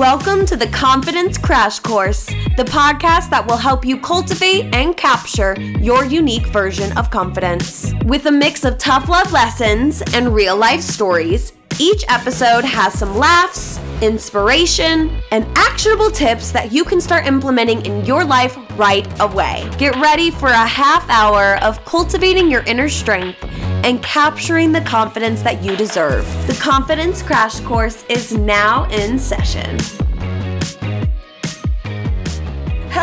Welcome to the Confidence Crash Course, the podcast that will help you cultivate and capture your unique version of confidence. With a mix of tough love lessons and real life stories, each episode has some laughs, inspiration, and actionable tips that you can start implementing in your life right away. Get ready for a half hour of cultivating your inner strength and capturing the confidence that you deserve. The Confidence Crash Course is now in session.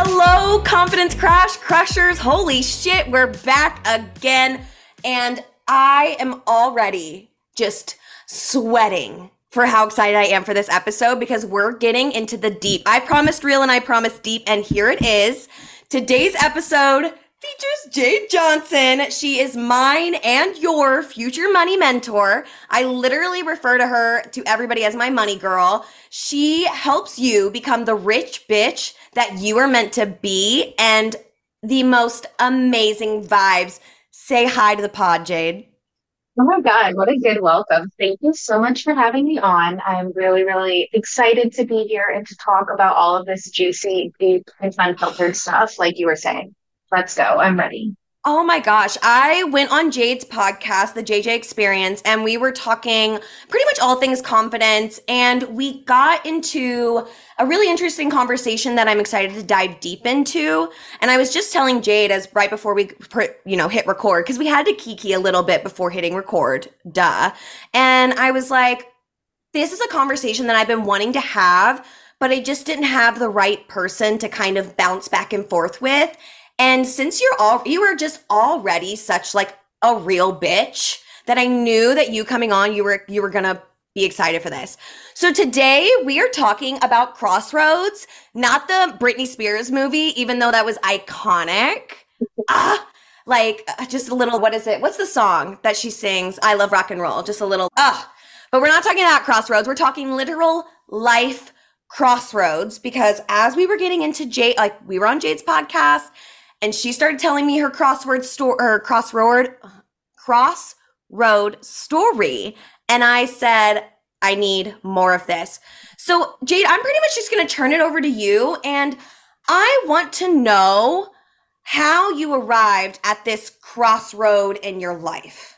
Hello, Confidence Crash Crushers. Holy shit, we're back again. And I am already just sweating for how excited I am for this episode because we're getting into the deep. I promised real and I promised deep, and here it is. Today's episode features Jade Johnson. She is mine and your future money mentor. I literally refer to her to everybody as my money girl. She helps you become the rich bitch that you are meant to be and the most amazing vibes. Say hi to the pod, Jade. Oh my God, what a good welcome. Thank you so much for having me on. I'm really, really excited to be here and to talk about all of this juicy, deep, and unfiltered stuff, like you were saying. Let's go. I'm ready. Oh my gosh. I went on Jade's podcast, The JJ Experience, and we were talking pretty much all things confidence. And we got into a really interesting conversation that I'm excited to dive deep into. And I was just telling Jade as right before we, you know, hit record, because we had to kiki a little bit before hitting record. Duh. And I was like, this is a conversation that I've been wanting to have, but I just didn't have the right person to kind of bounce back and forth with. And since you're all, you were just already such like a real bitch that I knew that you coming on, you were, you were gonna be excited for this. So today we are talking about Crossroads, not the Britney Spears movie, even though that was iconic. ah, like uh, just a little, what is it? What's the song that she sings? I love rock and roll. Just a little, ah. But we're not talking about Crossroads. We're talking literal life crossroads because as we were getting into Jade, like we were on Jade's podcast and she started telling me her crossword store her crossroad crossroad story. And i said i need more of this. So jade i'm pretty much just going to turn it over to you. And i want to know how you arrived at this crossroad in your life.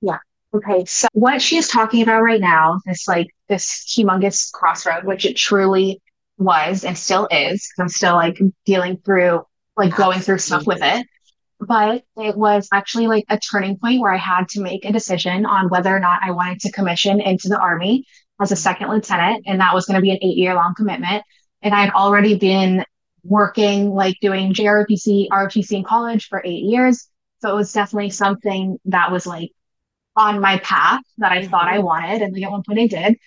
Yeah. Okay. So what she is talking about right now this like this humongous crossroad which it truly was and still is. I'm still like dealing through like going through stuff with it. But it was actually like a turning point where I had to make a decision on whether or not I wanted to commission into the Army as a second lieutenant. And that was going to be an eight year long commitment. And I had already been working, like doing JROTC, ROTC in college for eight years. So it was definitely something that was like on my path that I thought I mm-hmm. wanted. And like at one point I did.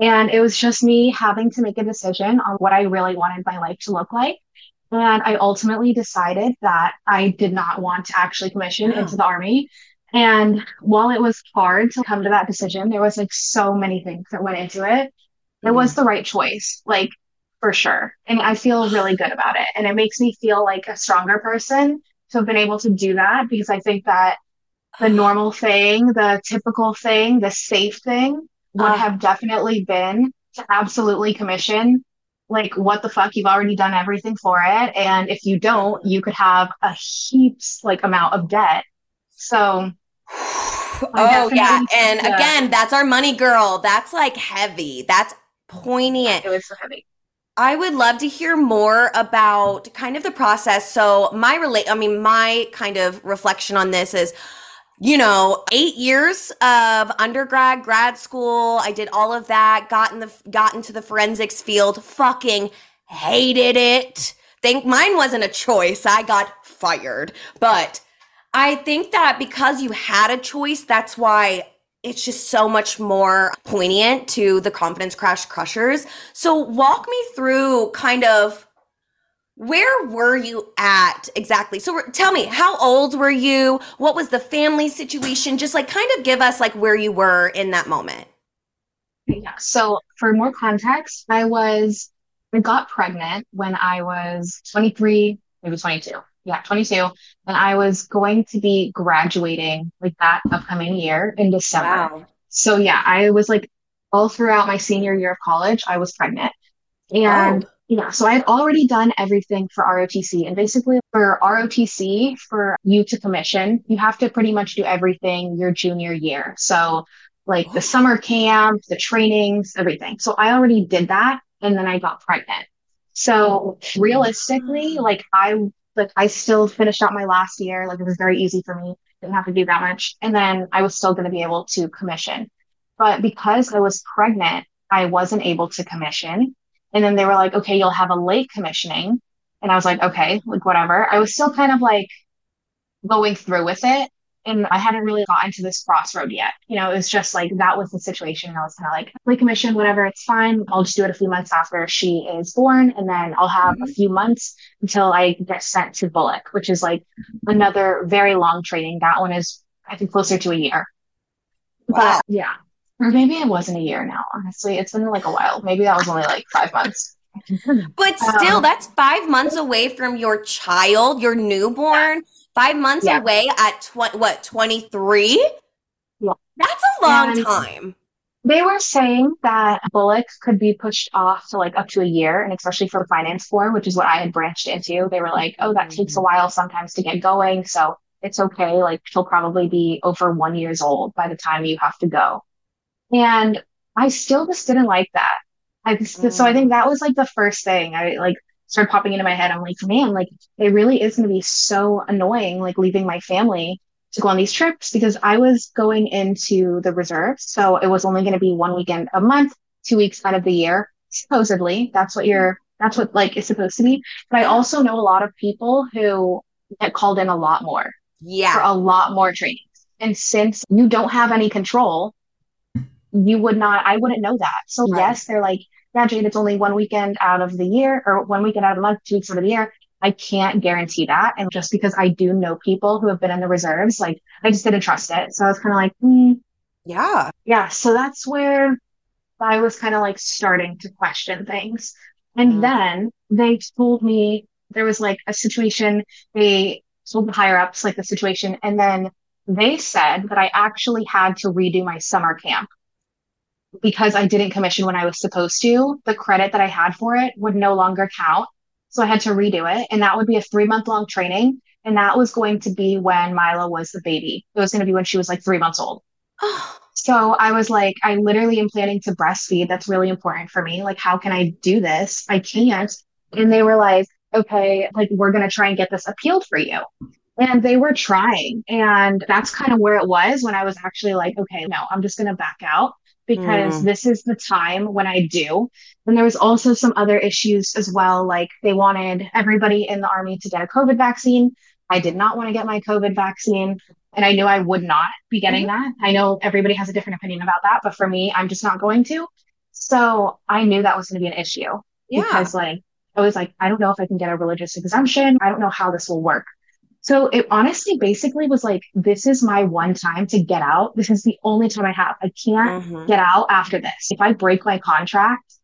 And it was just me having to make a decision on what I really wanted my life to look like. And I ultimately decided that I did not want to actually commission into the army. And while it was hard to come to that decision, there was like so many things that went into it. It was the right choice, like for sure. And I feel really good about it. And it makes me feel like a stronger person to have been able to do that because I think that the normal thing, the typical thing, the safe thing would uh, have definitely been to absolutely commission like what the fuck you've already done everything for it and if you don't you could have a heaps like amount of debt so oh yeah and yeah. again that's our money girl that's like heavy that's poignant it was so heavy I would love to hear more about kind of the process. So my relate I mean my kind of reflection on this is you know, eight years of undergrad, grad school. I did all of that, got in the got into the forensics field, fucking hated it. Think mine wasn't a choice. I got fired. But I think that because you had a choice, that's why it's just so much more poignant to the confidence crash crushers. So walk me through kind of where were you at exactly? So tell me, how old were you? What was the family situation? Just like kind of give us like where you were in that moment. Yeah. So for more context, I was I got pregnant when I was 23, maybe 22. Yeah, 22. And I was going to be graduating like that upcoming year in December. Wow. So yeah, I was like all throughout my senior year of college, I was pregnant. And oh. Yeah, so I had already done everything for ROTC. And basically, for ROTC, for you to commission, you have to pretty much do everything your junior year. So, like the summer camp, the trainings, everything. So, I already did that. And then I got pregnant. So, realistically, like I like I still finished out my last year. Like it was very easy for me. Didn't have to do that much. And then I was still going to be able to commission. But because I was pregnant, I wasn't able to commission. And then they were like, okay, you'll have a late commissioning. And I was like, okay, like whatever. I was still kind of like going through with it. And I hadn't really gotten to this crossroad yet. You know, it was just like that was the situation. I was kind of like, late commission, whatever, it's fine. I'll just do it a few months after she is born. And then I'll have mm-hmm. a few months until I get sent to BOLC, which is like another very long training. That one is, I think, closer to a year. Wow. But yeah, or maybe it wasn't a year now, honestly. It's been like a while. Maybe that was only like five months. But still, um, that's five months away from your child, your newborn. Five months yeah. away at tw- what, 23? Yeah. That's a long and time. They were saying that BOLC could be pushed off to like up to a year, and especially for the finance corps, which is what I had branched into. They were like, oh, that takes a while sometimes to get going. So it's okay. Like she'll probably be over one years old by the time you have to go. And I still just didn't like that. I just, mm. so I think that was like the first thing I like started popping into my head. I'm like, man, like it really is going to be so annoying, like leaving my family to go on these trips because I was going into the reserves. So it was only going to be one weekend a month, two weeks out of the year. Supposedly, that's what you're, that's what like is supposed to be. But I also know a lot of people who get called in a lot more. Yeah. For a lot more trainings. And since you don't have any control, you would not, I wouldn't know that. So right. yes, they're like, yeah, Jade, it's only one weekend out of the year or one weekend out of the month, two weeks out of the year. I can't guarantee that. And just because I do know people who have been in the reserves, like I just didn't trust it. So I was kind of like, mm. yeah. Yeah. So that's where I was kind of like starting to question things. And mm. then they told me there was like a situation, they told the higher ups like the situation. And then they said that I actually had to redo my summer camp because I didn't commission when I was supposed to, the credit that I had for it would no longer count. So I had to redo it. And that would be a three month long training. And that was going to be when Mila was the baby. It was going to be when she was like three months old. so I was like, I literally am planning to breastfeed. That's really important for me. Like, how can I do this? I can't. And they were like, okay, like, we're going to try and get this appealed for you. And they were trying. And that's kind of where it was when I was actually like, okay, no, I'm just going to back out because mm. this is the time when I do. And there was also some other issues as well. Like they wanted everybody in the army to get a COVID vaccine. I did not want to get my COVID vaccine. And I knew I would not be getting mm-hmm. that. I know everybody has a different opinion about that, but for me, I'm just not going to. So I knew that was going to be an issue yeah. because like I was like, I don't know if I can get a religious exemption. I don't know how this will work. So it honestly basically was like, this is my one time to get out. This is the only time I have. I can't mm-hmm. get out after this. If I break my contract,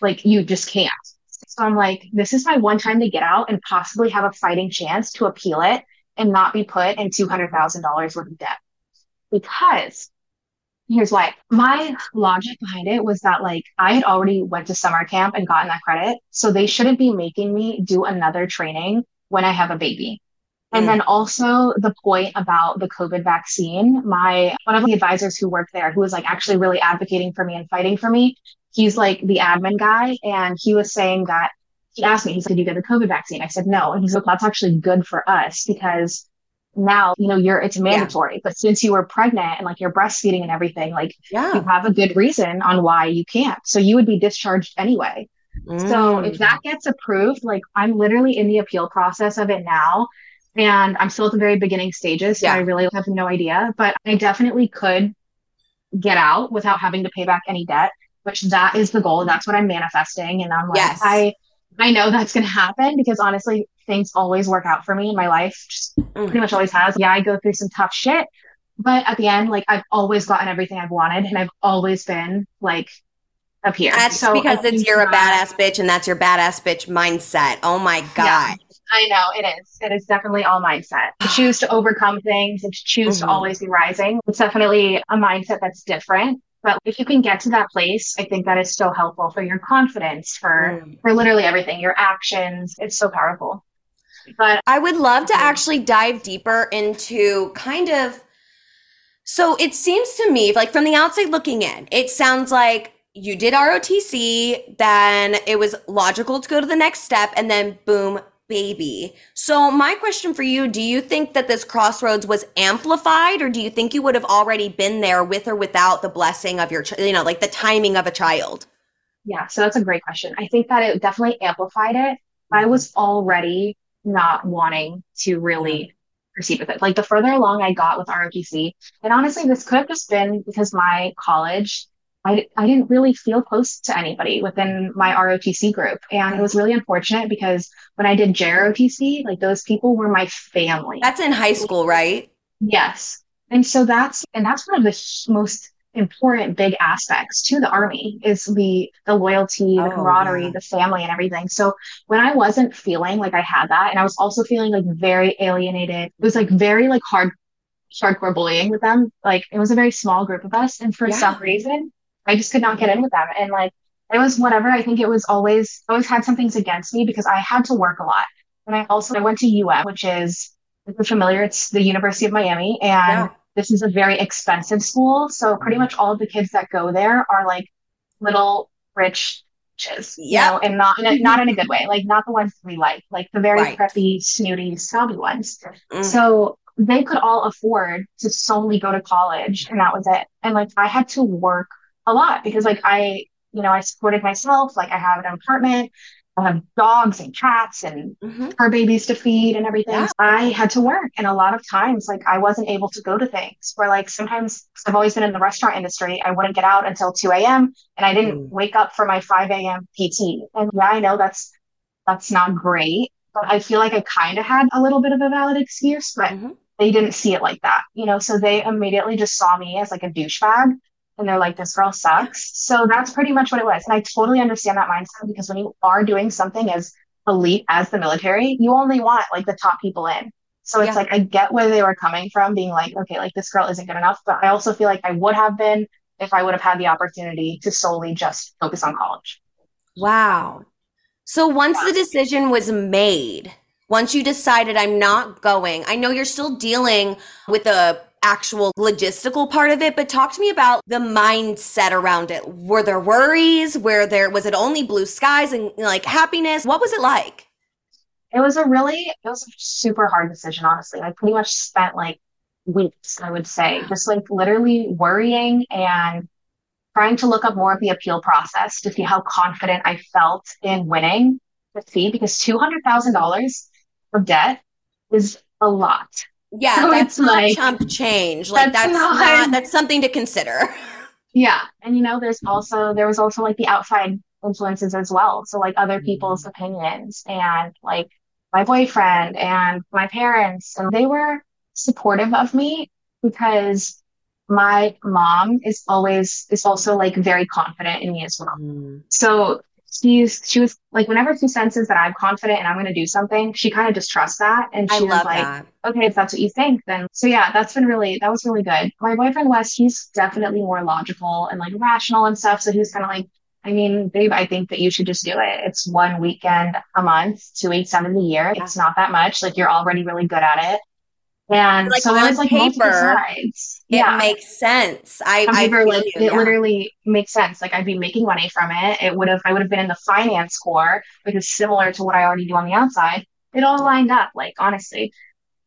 like you just can't. So I'm like, this is my one time to get out and possibly have a fighting chance to appeal it and not be put in $200,000 worth of debt. Because here's why my logic behind it was that like I had already went to summer camp and gotten that credit. So they shouldn't be making me do another training when I have a baby. And then also the point about the COVID vaccine, my one of the advisors who worked there, who was like actually really advocating for me and fighting for me, he's like the admin guy. And he was saying that he asked me, he said, Did you get the COVID vaccine? I said no. And he's like, That's actually good for us because now, you know, you're it's mandatory. Yeah. But since you were pregnant and like you're breastfeeding and everything, like yeah. you have a good reason on why you can't. So you would be discharged anyway. Mm. So if mm. that gets approved, like I'm literally in the appeal process of it now and I'm still at the very beginning stages. So yeah. I really have no idea, but I definitely could get out without having to pay back any debt, which that is the goal. That's what I'm manifesting. And I'm like, yes. I, I know that's going to happen because honestly, things always work out for me in my life. Just mm. pretty much always has. Yeah, I go through some tough shit, but at the end, like I've always gotten everything I've wanted and I've always been like up here. That's so because it's you're a badass bitch and that's your badass bitch mindset. Oh my God. Yeah. I know it is. It is definitely all mindset. To choose to overcome things and to choose mm-hmm. to always be rising. It's definitely a mindset that's different But if you can get to that place, I think that is so helpful for your confidence, for mm. for literally everything, your actions. It's so powerful. But I would love to actually dive deeper into kind of so it seems to me like from the outside looking in, it sounds like you did ROTC, then it was logical to go to the next step, and then boom, baby. So, my question for you do you think that this crossroads was amplified, or do you think you would have already been there with or without the blessing of your, you know, like the timing of a child? Yeah, so that's a great question. I think that it definitely amplified it. I was already not wanting to really proceed with it. Like the further along I got with ROTC, and honestly, this could have just been because my college I, I didn't really feel close to anybody within my ROTC group. And it was really unfortunate because when I did JROTC, like those people were my family. That's in high school, right? Yes. And so that's, and that's one of the most important big aspects to the army is the the loyalty, the oh, camaraderie, yeah. the family and everything. So when I wasn't feeling like I had that and I was also feeling like very alienated, it was like very like hard hardcore bullying with them. Like it was a very small group of us. And for yeah. some reason, I just could not get in with them. And like, it was whatever. I think it was always, always had some things against me because I had to work a lot. And I also, I went to UM, which is, if you're familiar, it's the University of Miami. And yeah. this is a very expensive school. So pretty much all of the kids that go there are like little rich bitches, yeah. you know, and not in a, not in a good way, like not the ones we like, like the very right. preppy, snooty, snobby ones. Mm. So they could all afford to solely go to college and that was it. And like I had to work a lot because like I, you know, I supported myself. Like I have an apartment, I have dogs and cats and mm-hmm. fur babies to feed and everything. Yeah. I had to work. And a lot of times, like I wasn't able to go to things where like sometimes I've always been in the restaurant industry. I wouldn't get out until 2 a.m. and I didn't mm. wake up for my 5 a.m. PT. And yeah, I know that's, that's not great, but I feel like I kind of had a little bit of a valid excuse, but mm-hmm. they didn't see it like that, you know? So they immediately just saw me as like a douchebag and they're like, this girl sucks. So that's pretty much what it was. And I totally understand that mindset because when you are doing something as elite as the military, you only want like the top people in. So it's yeah. like, I get where they were coming from, being like, okay, like this girl isn't good enough. But I also feel like I would have been if I would have had the opportunity to solely just focus on college. Wow. So once yeah. the decision was made, once you decided I'm not going, I know you're still dealing with the actual logistical part of it, but talk to me about the mindset around it. Were there worries? Where there was it only blue skies and like happiness? What was it like? It was a really it was a super hard decision, honestly. I pretty much spent like weeks, I would say, just like literally worrying and trying to look up more of the appeal process to see how confident I felt in winning the fee because two hundred thousand dollars of debt is a lot. Yeah, so that's not like, chump change. Like that's, that's not, not that's something to consider. Yeah. And you know, there's also there was also like the outside influences as well. So like other people's mm-hmm. opinions and like my boyfriend and my parents and they were supportive of me because my mom is always is also like very confident in me as well. Mm. So she's she was like whenever she senses that I'm confident and I'm going to do something, she kind of just trusts that, and she was like, that. "Okay, if that's what you think, then." So yeah, that's been really that was really good. My boyfriend Wes, he's definitely more logical and like rational and stuff. So he's kind of like, I mean, babe, I think that you should just do it. It's one weekend a month, two weeks out of the year. Yeah. It's not that much. Like you're already really good at it. And like so on was like paper, it yeah. makes sense. I, I like you, it yeah. literally makes sense. Like I'd be making money from it. It would have I would have been in the finance corps, which is similar to what I already do on the outside. It all lined up. Like honestly,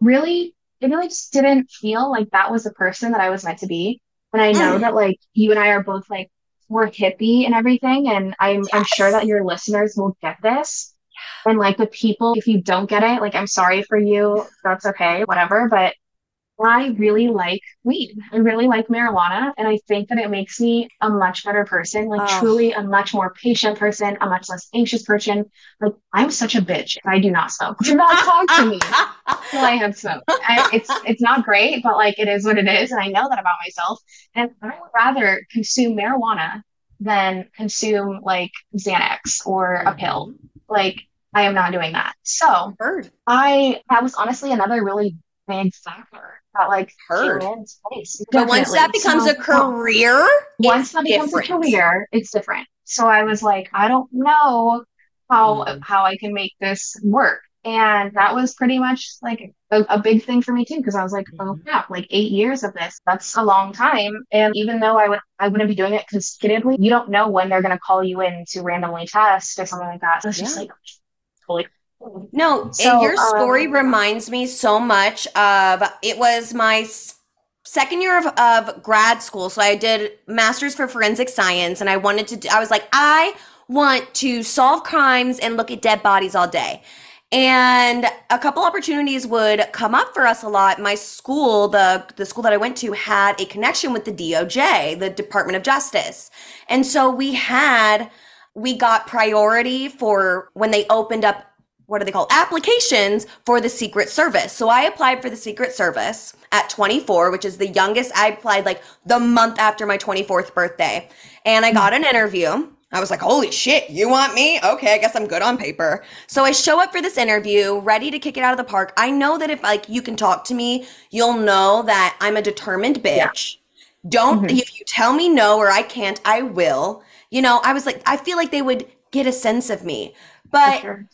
really, it really just didn't feel like that was the person that I was meant to be. And I know mm. that like you and I are both like we're hippie and everything, and I'm yes. I'm sure that your listeners will get this. And like the people, if you don't get it, like I'm sorry for you. That's okay, whatever. But I really like weed. I really like marijuana. And I think that it makes me a much better person, like oh. truly a much more patient person, a much less anxious person. Like I'm such a bitch. if I do not smoke. Do not talk to me till I have smoked. I, it's it's not great, but like it is what it is. And I know that about myself. And I would rather consume marijuana than consume like Xanax or a pill. Like I am not doing that. So Bird. I that was honestly another really big factor that like Heard. came into place. But once that becomes So, a career, once that becomes different. a career, it's different. So I was like, I don't know how Mhm. how I can make this work. And that was pretty much like a, a big thing for me too, because I was like, oh Mhm. crap, like eight years of this, that's a long time. And even though I would I wouldn't be doing it consecutively, you don't know when they're gonna call you in to randomly test or something like that. So it's just like totally No, So, and your story um, reminds me so much of it was my second year of, of grad school. So I did masters for forensic science and I wanted to, do, I was like, I want to solve crimes and look at dead bodies all day. And a couple opportunities would come up for us a lot. My school, the the school that I went to, had a connection with the DOJ, the Department of Justice. And so we had we got priority for when they opened up what are they called applications for the secret service. So i applied for the secret service at 24 which is the youngest. I applied like the month after my 24th birthday. And i got an interview. I was like holy shit you want me? Okay i guess i'm good on paper. So i show up for this interview ready to kick it out of the park. I know that if like you can talk to me you'll know that i'm a determined bitch. Don't Mhm. if you tell me no or i can't i will. You know i was like i feel like they would get a sense of me. But sure.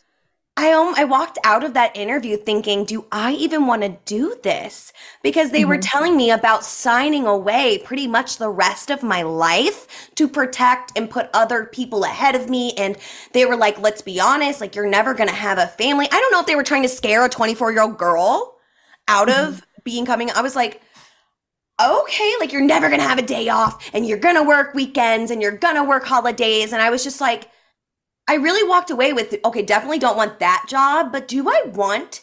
I um, I walked out of that interview thinking, do I even want to do this? Because they were Mhm. telling me about signing away pretty much the rest of my life to protect and put other people ahead of me. And they were like, let's be honest, like you're never going to have a family. I don't know if they were trying to scare a 24 year old girl out of being coming. I was like, okay, like you're never going to have a day off and you're going to work weekends and you're going to work holidays. And I was just like, I really walked away with okay, definitely don't want that job, but do I want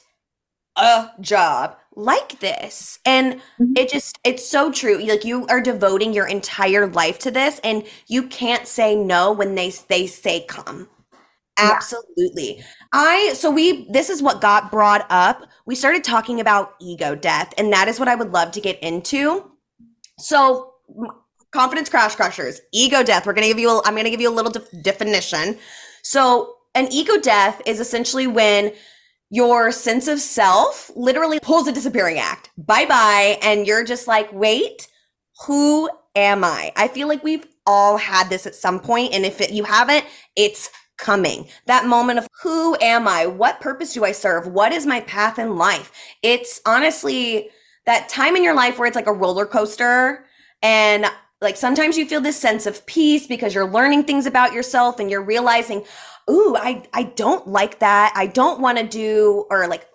a job like this? And Mhm. it just it's so true. Like you are devoting your entire life to this and you can't say no when they they say come. Yeah. Absolutely. I so we this is what got brought up. We started talking about ego death and that is what I would love to get into. So confidence crash crushers, ego death. We're going to give you a, I'm going to give you a little def- definition. So an ego death is essentially when your sense of self literally pulls a disappearing act. Bye bye. And you're just like, wait, who am I? I feel like we've all had this at some point, And if it, you haven't, it's coming. That moment of who am I? What purpose do I serve? What is my path in life? It's honestly that time in your life where it's like a roller coaster. And like sometimes you feel this sense of peace because you're learning things about yourself and you're realizing, ooh, I, I don't like that. I don't want to do, or like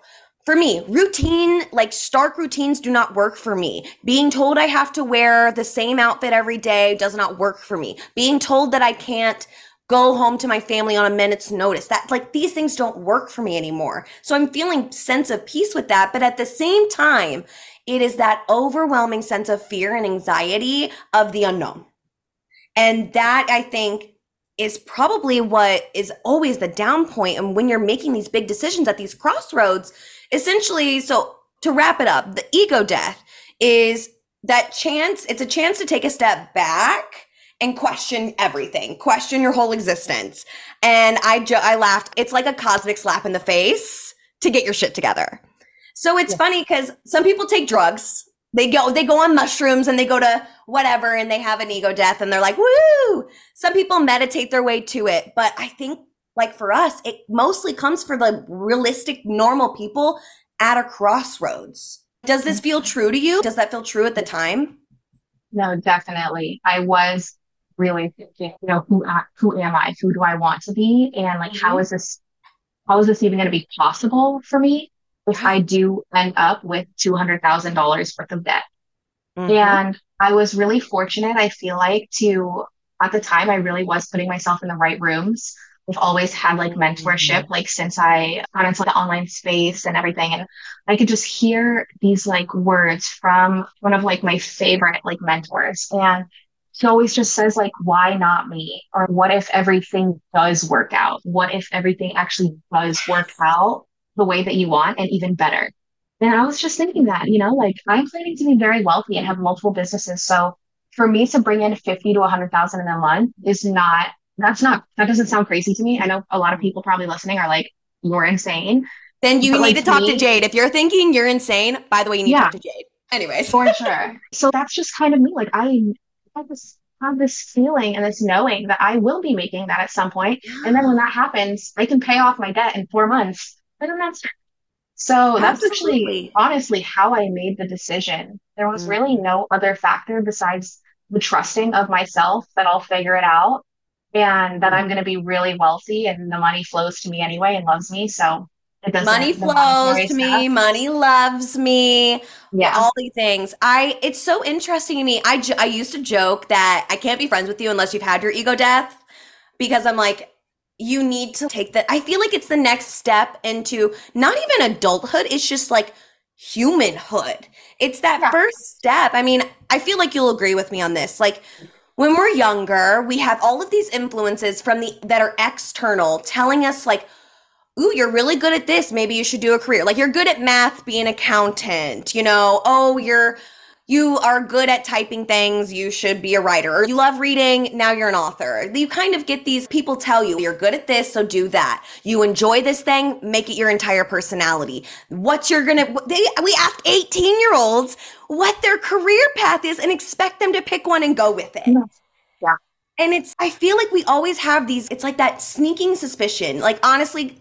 for me, routine, like stark routines do not work for me. Being told I have to wear the same outfit every day does not work for me. Being told that I can't go home to my family on a minute's notice. That like these things don't work for me anymore. So I'm feeling sense of peace with that, but at the same time, it is that overwhelming sense of fear and anxiety of the unknown. And that I think is probably what is always the down point. and when you're making these big decisions at these crossroads essentially so to wrap it up the ego death is that chance it's a chance to take a step back and question everything question your whole existence and i jo- i laughed it's like a cosmic slap in the face to get your shit together so it's Yeah. funny because some people take drugs they go they go on mushrooms and they go to whatever and they have an ego death and they're like woo some people meditate their way to it but i think like for us it mostly comes for the realistic normal people at a crossroads does this feel true to you does that feel true at the time No, definitely. I was really thinking, you know, who who am I? Who do I want to be? And like, how Mhm. is this? How is this even going to be possible for me if I do end up with two hundred thousand dollars worth of debt? Mhm. And I was really fortunate, I feel like, to at the time, I really was putting myself in the right rooms. I've always had like mentorship, like since I got into the online space and everything. And I could just hear these like words from one of like my favorite like mentors. And she always just says, like, why not me? Or what if everything does work out? What if everything actually does work out the way that you want and even better? And I was just thinking that, you know, like I'm planning to be very wealthy and have multiple businesses. So for me to bring in 50 to 100,000 in a month is not, that's not, that doesn't sound crazy to me. I know a lot of people probably listening are like, you're insane. then you But, need like, to talk me- to jade if you're thinking you're insane by the way you need Yeah. to talk to jade Anyways. For sure. So that's just kind of me. Like I have this have this feeling and this knowing that I will be making that at some point. And then when that happens, I can pay off my debt in four months. And then that's so that's Absolutely. actually honestly how I made the decision. There was Mm. really no other factor besides the trusting of myself that I'll figure it out and that I'm going to be really wealthy and the money flows to me anyway and loves me. So it doesn't. money flows monetary to stuff- me, money loves me. Yeah. all these things. I it's so interesting to me. I I used to joke that I can't be friends with you unless you've had your ego death because I'm like you need to take that. I feel like it's the next step into not even adulthood, it's just like humanhood. It's that Yeah. first step. I mean, I feel like you'll agree with me on this. Like when we're younger, we have all of these influences from the that are external telling us like ooh, you're really good at this. Maybe you should do a career. Like you're good at math, be an accountant, you know, oh, you're you are good at typing things, you should be a writer. Or you love reading, now you're an author. You kind of get these people tell you, you're good at this, so do that. You enjoy this thing, make it your entire personality. What's you're gonna they we ask 18 year olds what their career path is and expect them to pick one and go with it. Mm-hmm. Yeah. And it's, I feel like we always have these, it's like that sneaking suspicion. Like, honestly,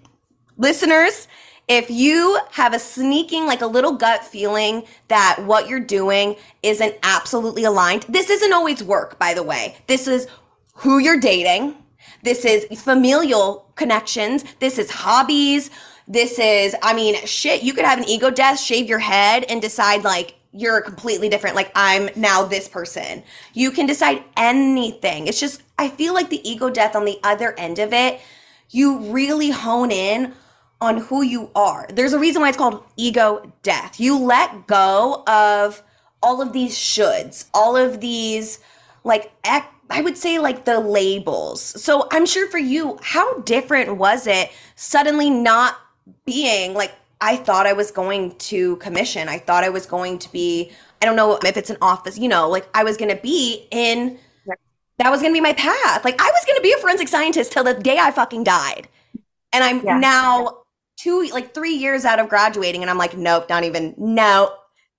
listeners, if you have a sneaking, like a little gut feeling that what you're doing isn't absolutely aligned, this isn't always work, by the way. This is who you're dating. This is familial connections. This is hobbies. This is, I mean, shit, you could have an ego death, shave your head, and decide like you're completely different. Like I'm now this person. You can decide anything. It's just, I feel like the ego death on the other end of it, you really hone in on who you are. There's a reason why it's called ego death. You let go of all of these shoulds, all of these like I would say like the labels. So I'm sure for you, how different was it suddenly not being like I thought I was going to commission. I thought I was going to be I don't know if it's an office, you know, like I was going to be in that was going to be my path. Like I was going to be a forensic scientist till the day I fucking died. And I'm Yeah. now two like 3 years out of graduating and I'm like nope, not even no.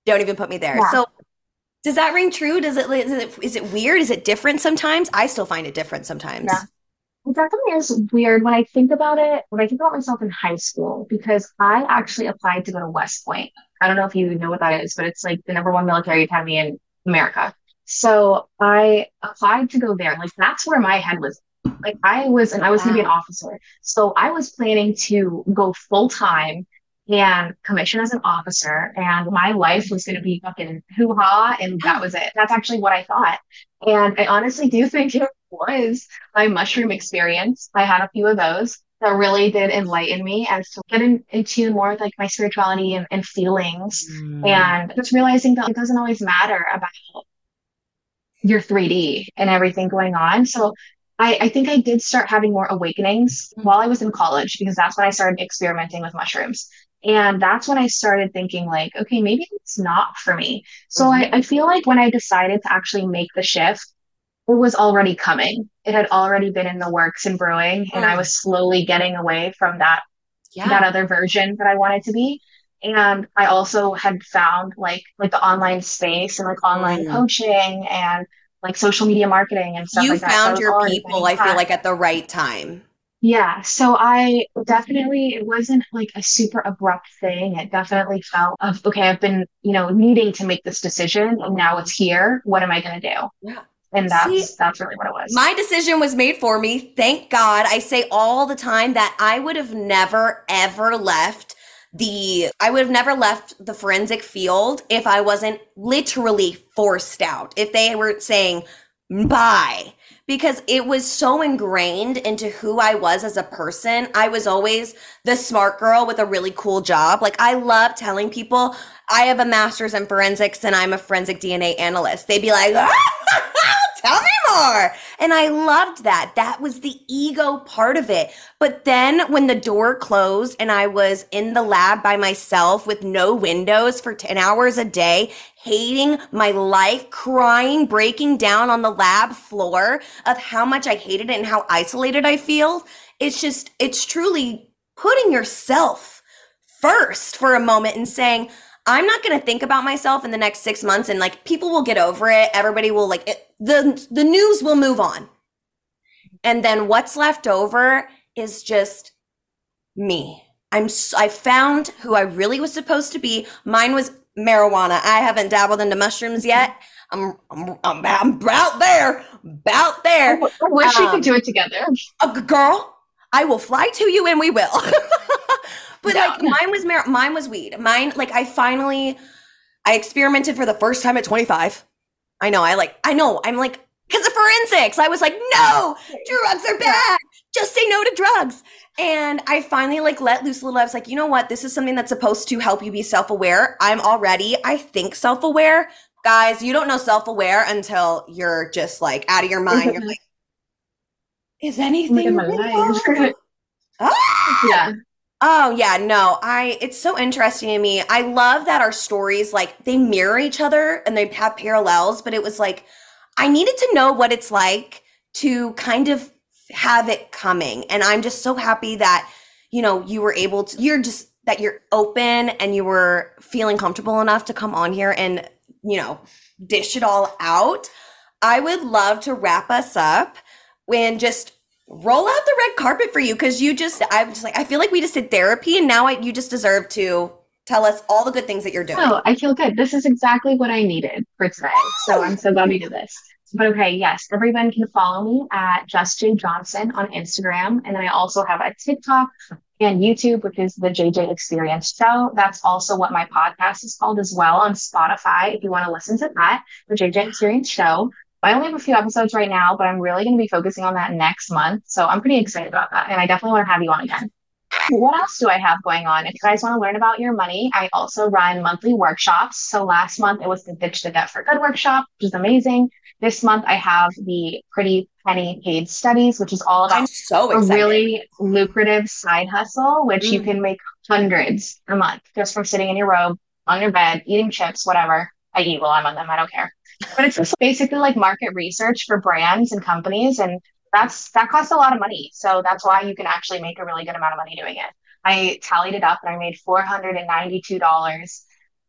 Don't even put me there. Yeah. So does that ring true? Does it is it is it weird? Is it different sometimes? I still find it different sometimes. Yeah. It definitely is weird when I think about it, when I think about myself in high school, because I actually applied to go to West Point. I don't know if you know what that is, but it's like the number one military academy in America. So I applied to go there. Like that's where my head was. Like I was, and I was going to be an officer. So I was planning to go full time and commission as an officer, and my life was going to be fucking hoo ha, and that was it. That's actually what I thought. And I honestly do think it was my mushroom experience. I had a few of those that really did enlighten me as to get in, tune more with like my spirituality and, and feelings mm. and just realizing that it doesn't always matter about your 3D and everything going on. So I, I think I did start having more awakenings while I was in college because that's when I started experimenting with mushrooms. And that's when I started thinking like, okay, maybe it's not for me. So I, I feel like when I decided to actually make the shift, it was already coming. It had already been in the works and brewing, and I Mm. was slowly getting away from that yeah. that other version that I wanted to be. And I also had found like like the online space and like online Mm. coaching and like social media marketing and stuff you like that. Found was your people, I feel like at the right time. Yeah, so I definitely, it wasn't like a super abrupt thing. It definitely felt of, okay, I've been, you know, needing to make this decision and now it's here. What am I going to do? Yeah. And that's, See, that's really what it was. My decision was made for me. Thank God. I say all the time that I would have never ever left the I would have never left the forensic field if I wasn't literally forced out. If they were saying bye because it was so ingrained into who I was as a person. I was always the smart girl with a really cool job. Like I love telling people I have a master's in forensics and I'm a forensic DNA analyst. They'd be like, tell me more. And I loved that. That was the ego part of it. But then when the door closed and I was in the lab by myself with no windows for 10 hours a day, hating my life, crying, breaking down on the lab floor of how much I hated it and how isolated I feel, it's just, it's truly putting yourself first for a moment and saying, I'm not going to think about myself in the next 6 months and like people will get over it. Everybody will like it, the the news will move on. And then what's left over is just me. I'm I found who I really was supposed to be. Mine was marijuana. I haven't dabbled into mushrooms yet. I'm I'm I'm, I'm out there, about there. I wish um, we could do it together. A girl, I will fly to you and we will. but like mine was mar- mine was weed. Mine like I finally I experimented for the first time at 25. I know. I like I know. I'm like because of forensics. I was like, no, drugs are bad. Just say no to drugs. And I finally like let loose a little. I was like, you know what? This is something that's supposed to help you be self aware. I'm already, I think, self aware. Guys, you don't know self aware until you're just like out of your mind. You're like, is anything in my life? ah! Yeah. Oh yeah, no. I it's so interesting to me. I love that our stories like they mirror each other and they have parallels, but it was like I needed to know what it's like to kind of have it coming. And I'm just so happy that, you know, you were able to, you're just, that you're open and you were feeling comfortable enough to come on here and, you know, dish it all out. I would love to wrap us up when just roll out the red carpet for you because you just, I'm just like, I feel like we just did therapy and now I, you just deserve to tell us all the good things that you're doing. Oh, I feel good. This is exactly what I needed for today. So I'm so glad we did this. But okay, yes, everyone can follow me at Just Jade Johnson on Instagram. And then I also have a TikTok and YouTube, which is the JJ Experience Show. That's also what my podcast is called as well on Spotify. If you want to listen to that, the JJ Experience Show. I only have a few episodes right now, but I'm really going to be focusing on that next month. So I'm pretty excited about that. And I definitely want to have you on again. What else do I have going on? If you guys want to learn about your money, I also run monthly workshops. So last month it was the Ditch the Debt for Good workshop, which is amazing. This month I have the Pretty Penny Paid Studies, which is all about I'm so a really lucrative side hustle, which mm. you can make hundreds a month just from sitting in your robe on your bed, eating chips, whatever. I eat while I'm on them. I don't care. But it's just basically like market research for brands and companies. And that's that costs a lot of money. So that's why you can actually make a really good amount of money doing it. I tallied it up and I made $492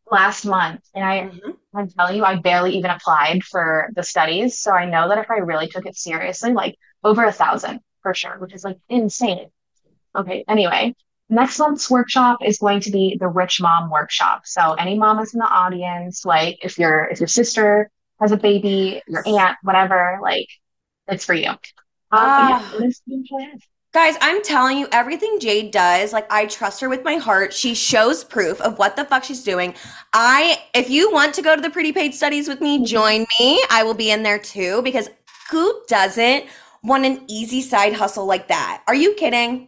last month. And I, mm-hmm. I'm telling you, I barely even applied for the studies. So I know that if I really took it seriously, like over a thousand for sure, which is like insane. Okay. Anyway, next month's workshop is going to be the rich mom workshop. So any mamas in the audience, like if your, if your sister has a baby, your aunt, whatever, like it's for you. Um, uh, yeah, Guys, I'm telling you, everything Jade does, like I trust her with my heart. She shows proof of what the fuck she's doing. I, if you want to go to the pretty paid studies with me, join me. I will be in there too because who doesn't want an easy side hustle like that? Are you kidding?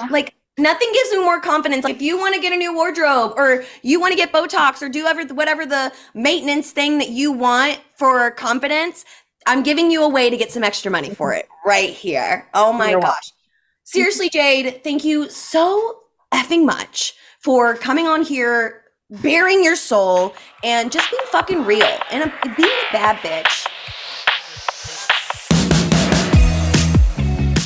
Yeah. Like nothing gives me more confidence. Like if you want to get a new wardrobe or you want to get Botox or do ever whatever the maintenance thing that you want for confidence, I'm giving you a way to get some extra money for it right here. Oh my You're gosh. Welcome. Seriously, Jade, thank you so effing much for coming on here, bearing your soul, and just being fucking real and being a bad bitch.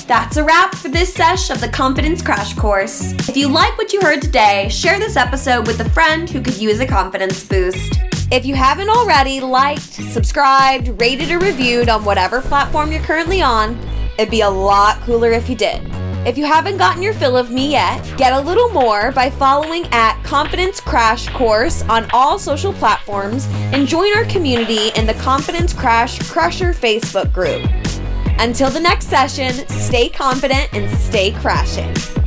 That's a wrap for this sesh of the Confidence Crash Course. If you like what you heard today, share this episode with a friend who could use a confidence boost. If you haven't already liked, subscribed, rated, or reviewed on whatever platform you're currently on, it'd be a lot cooler if you did. If you haven't gotten your fill of me yet, get a little more by following at Confidence Crash Course on all social platforms and join our community in the Confidence Crash Crusher Facebook group. Until the next session, stay confident and stay crashing.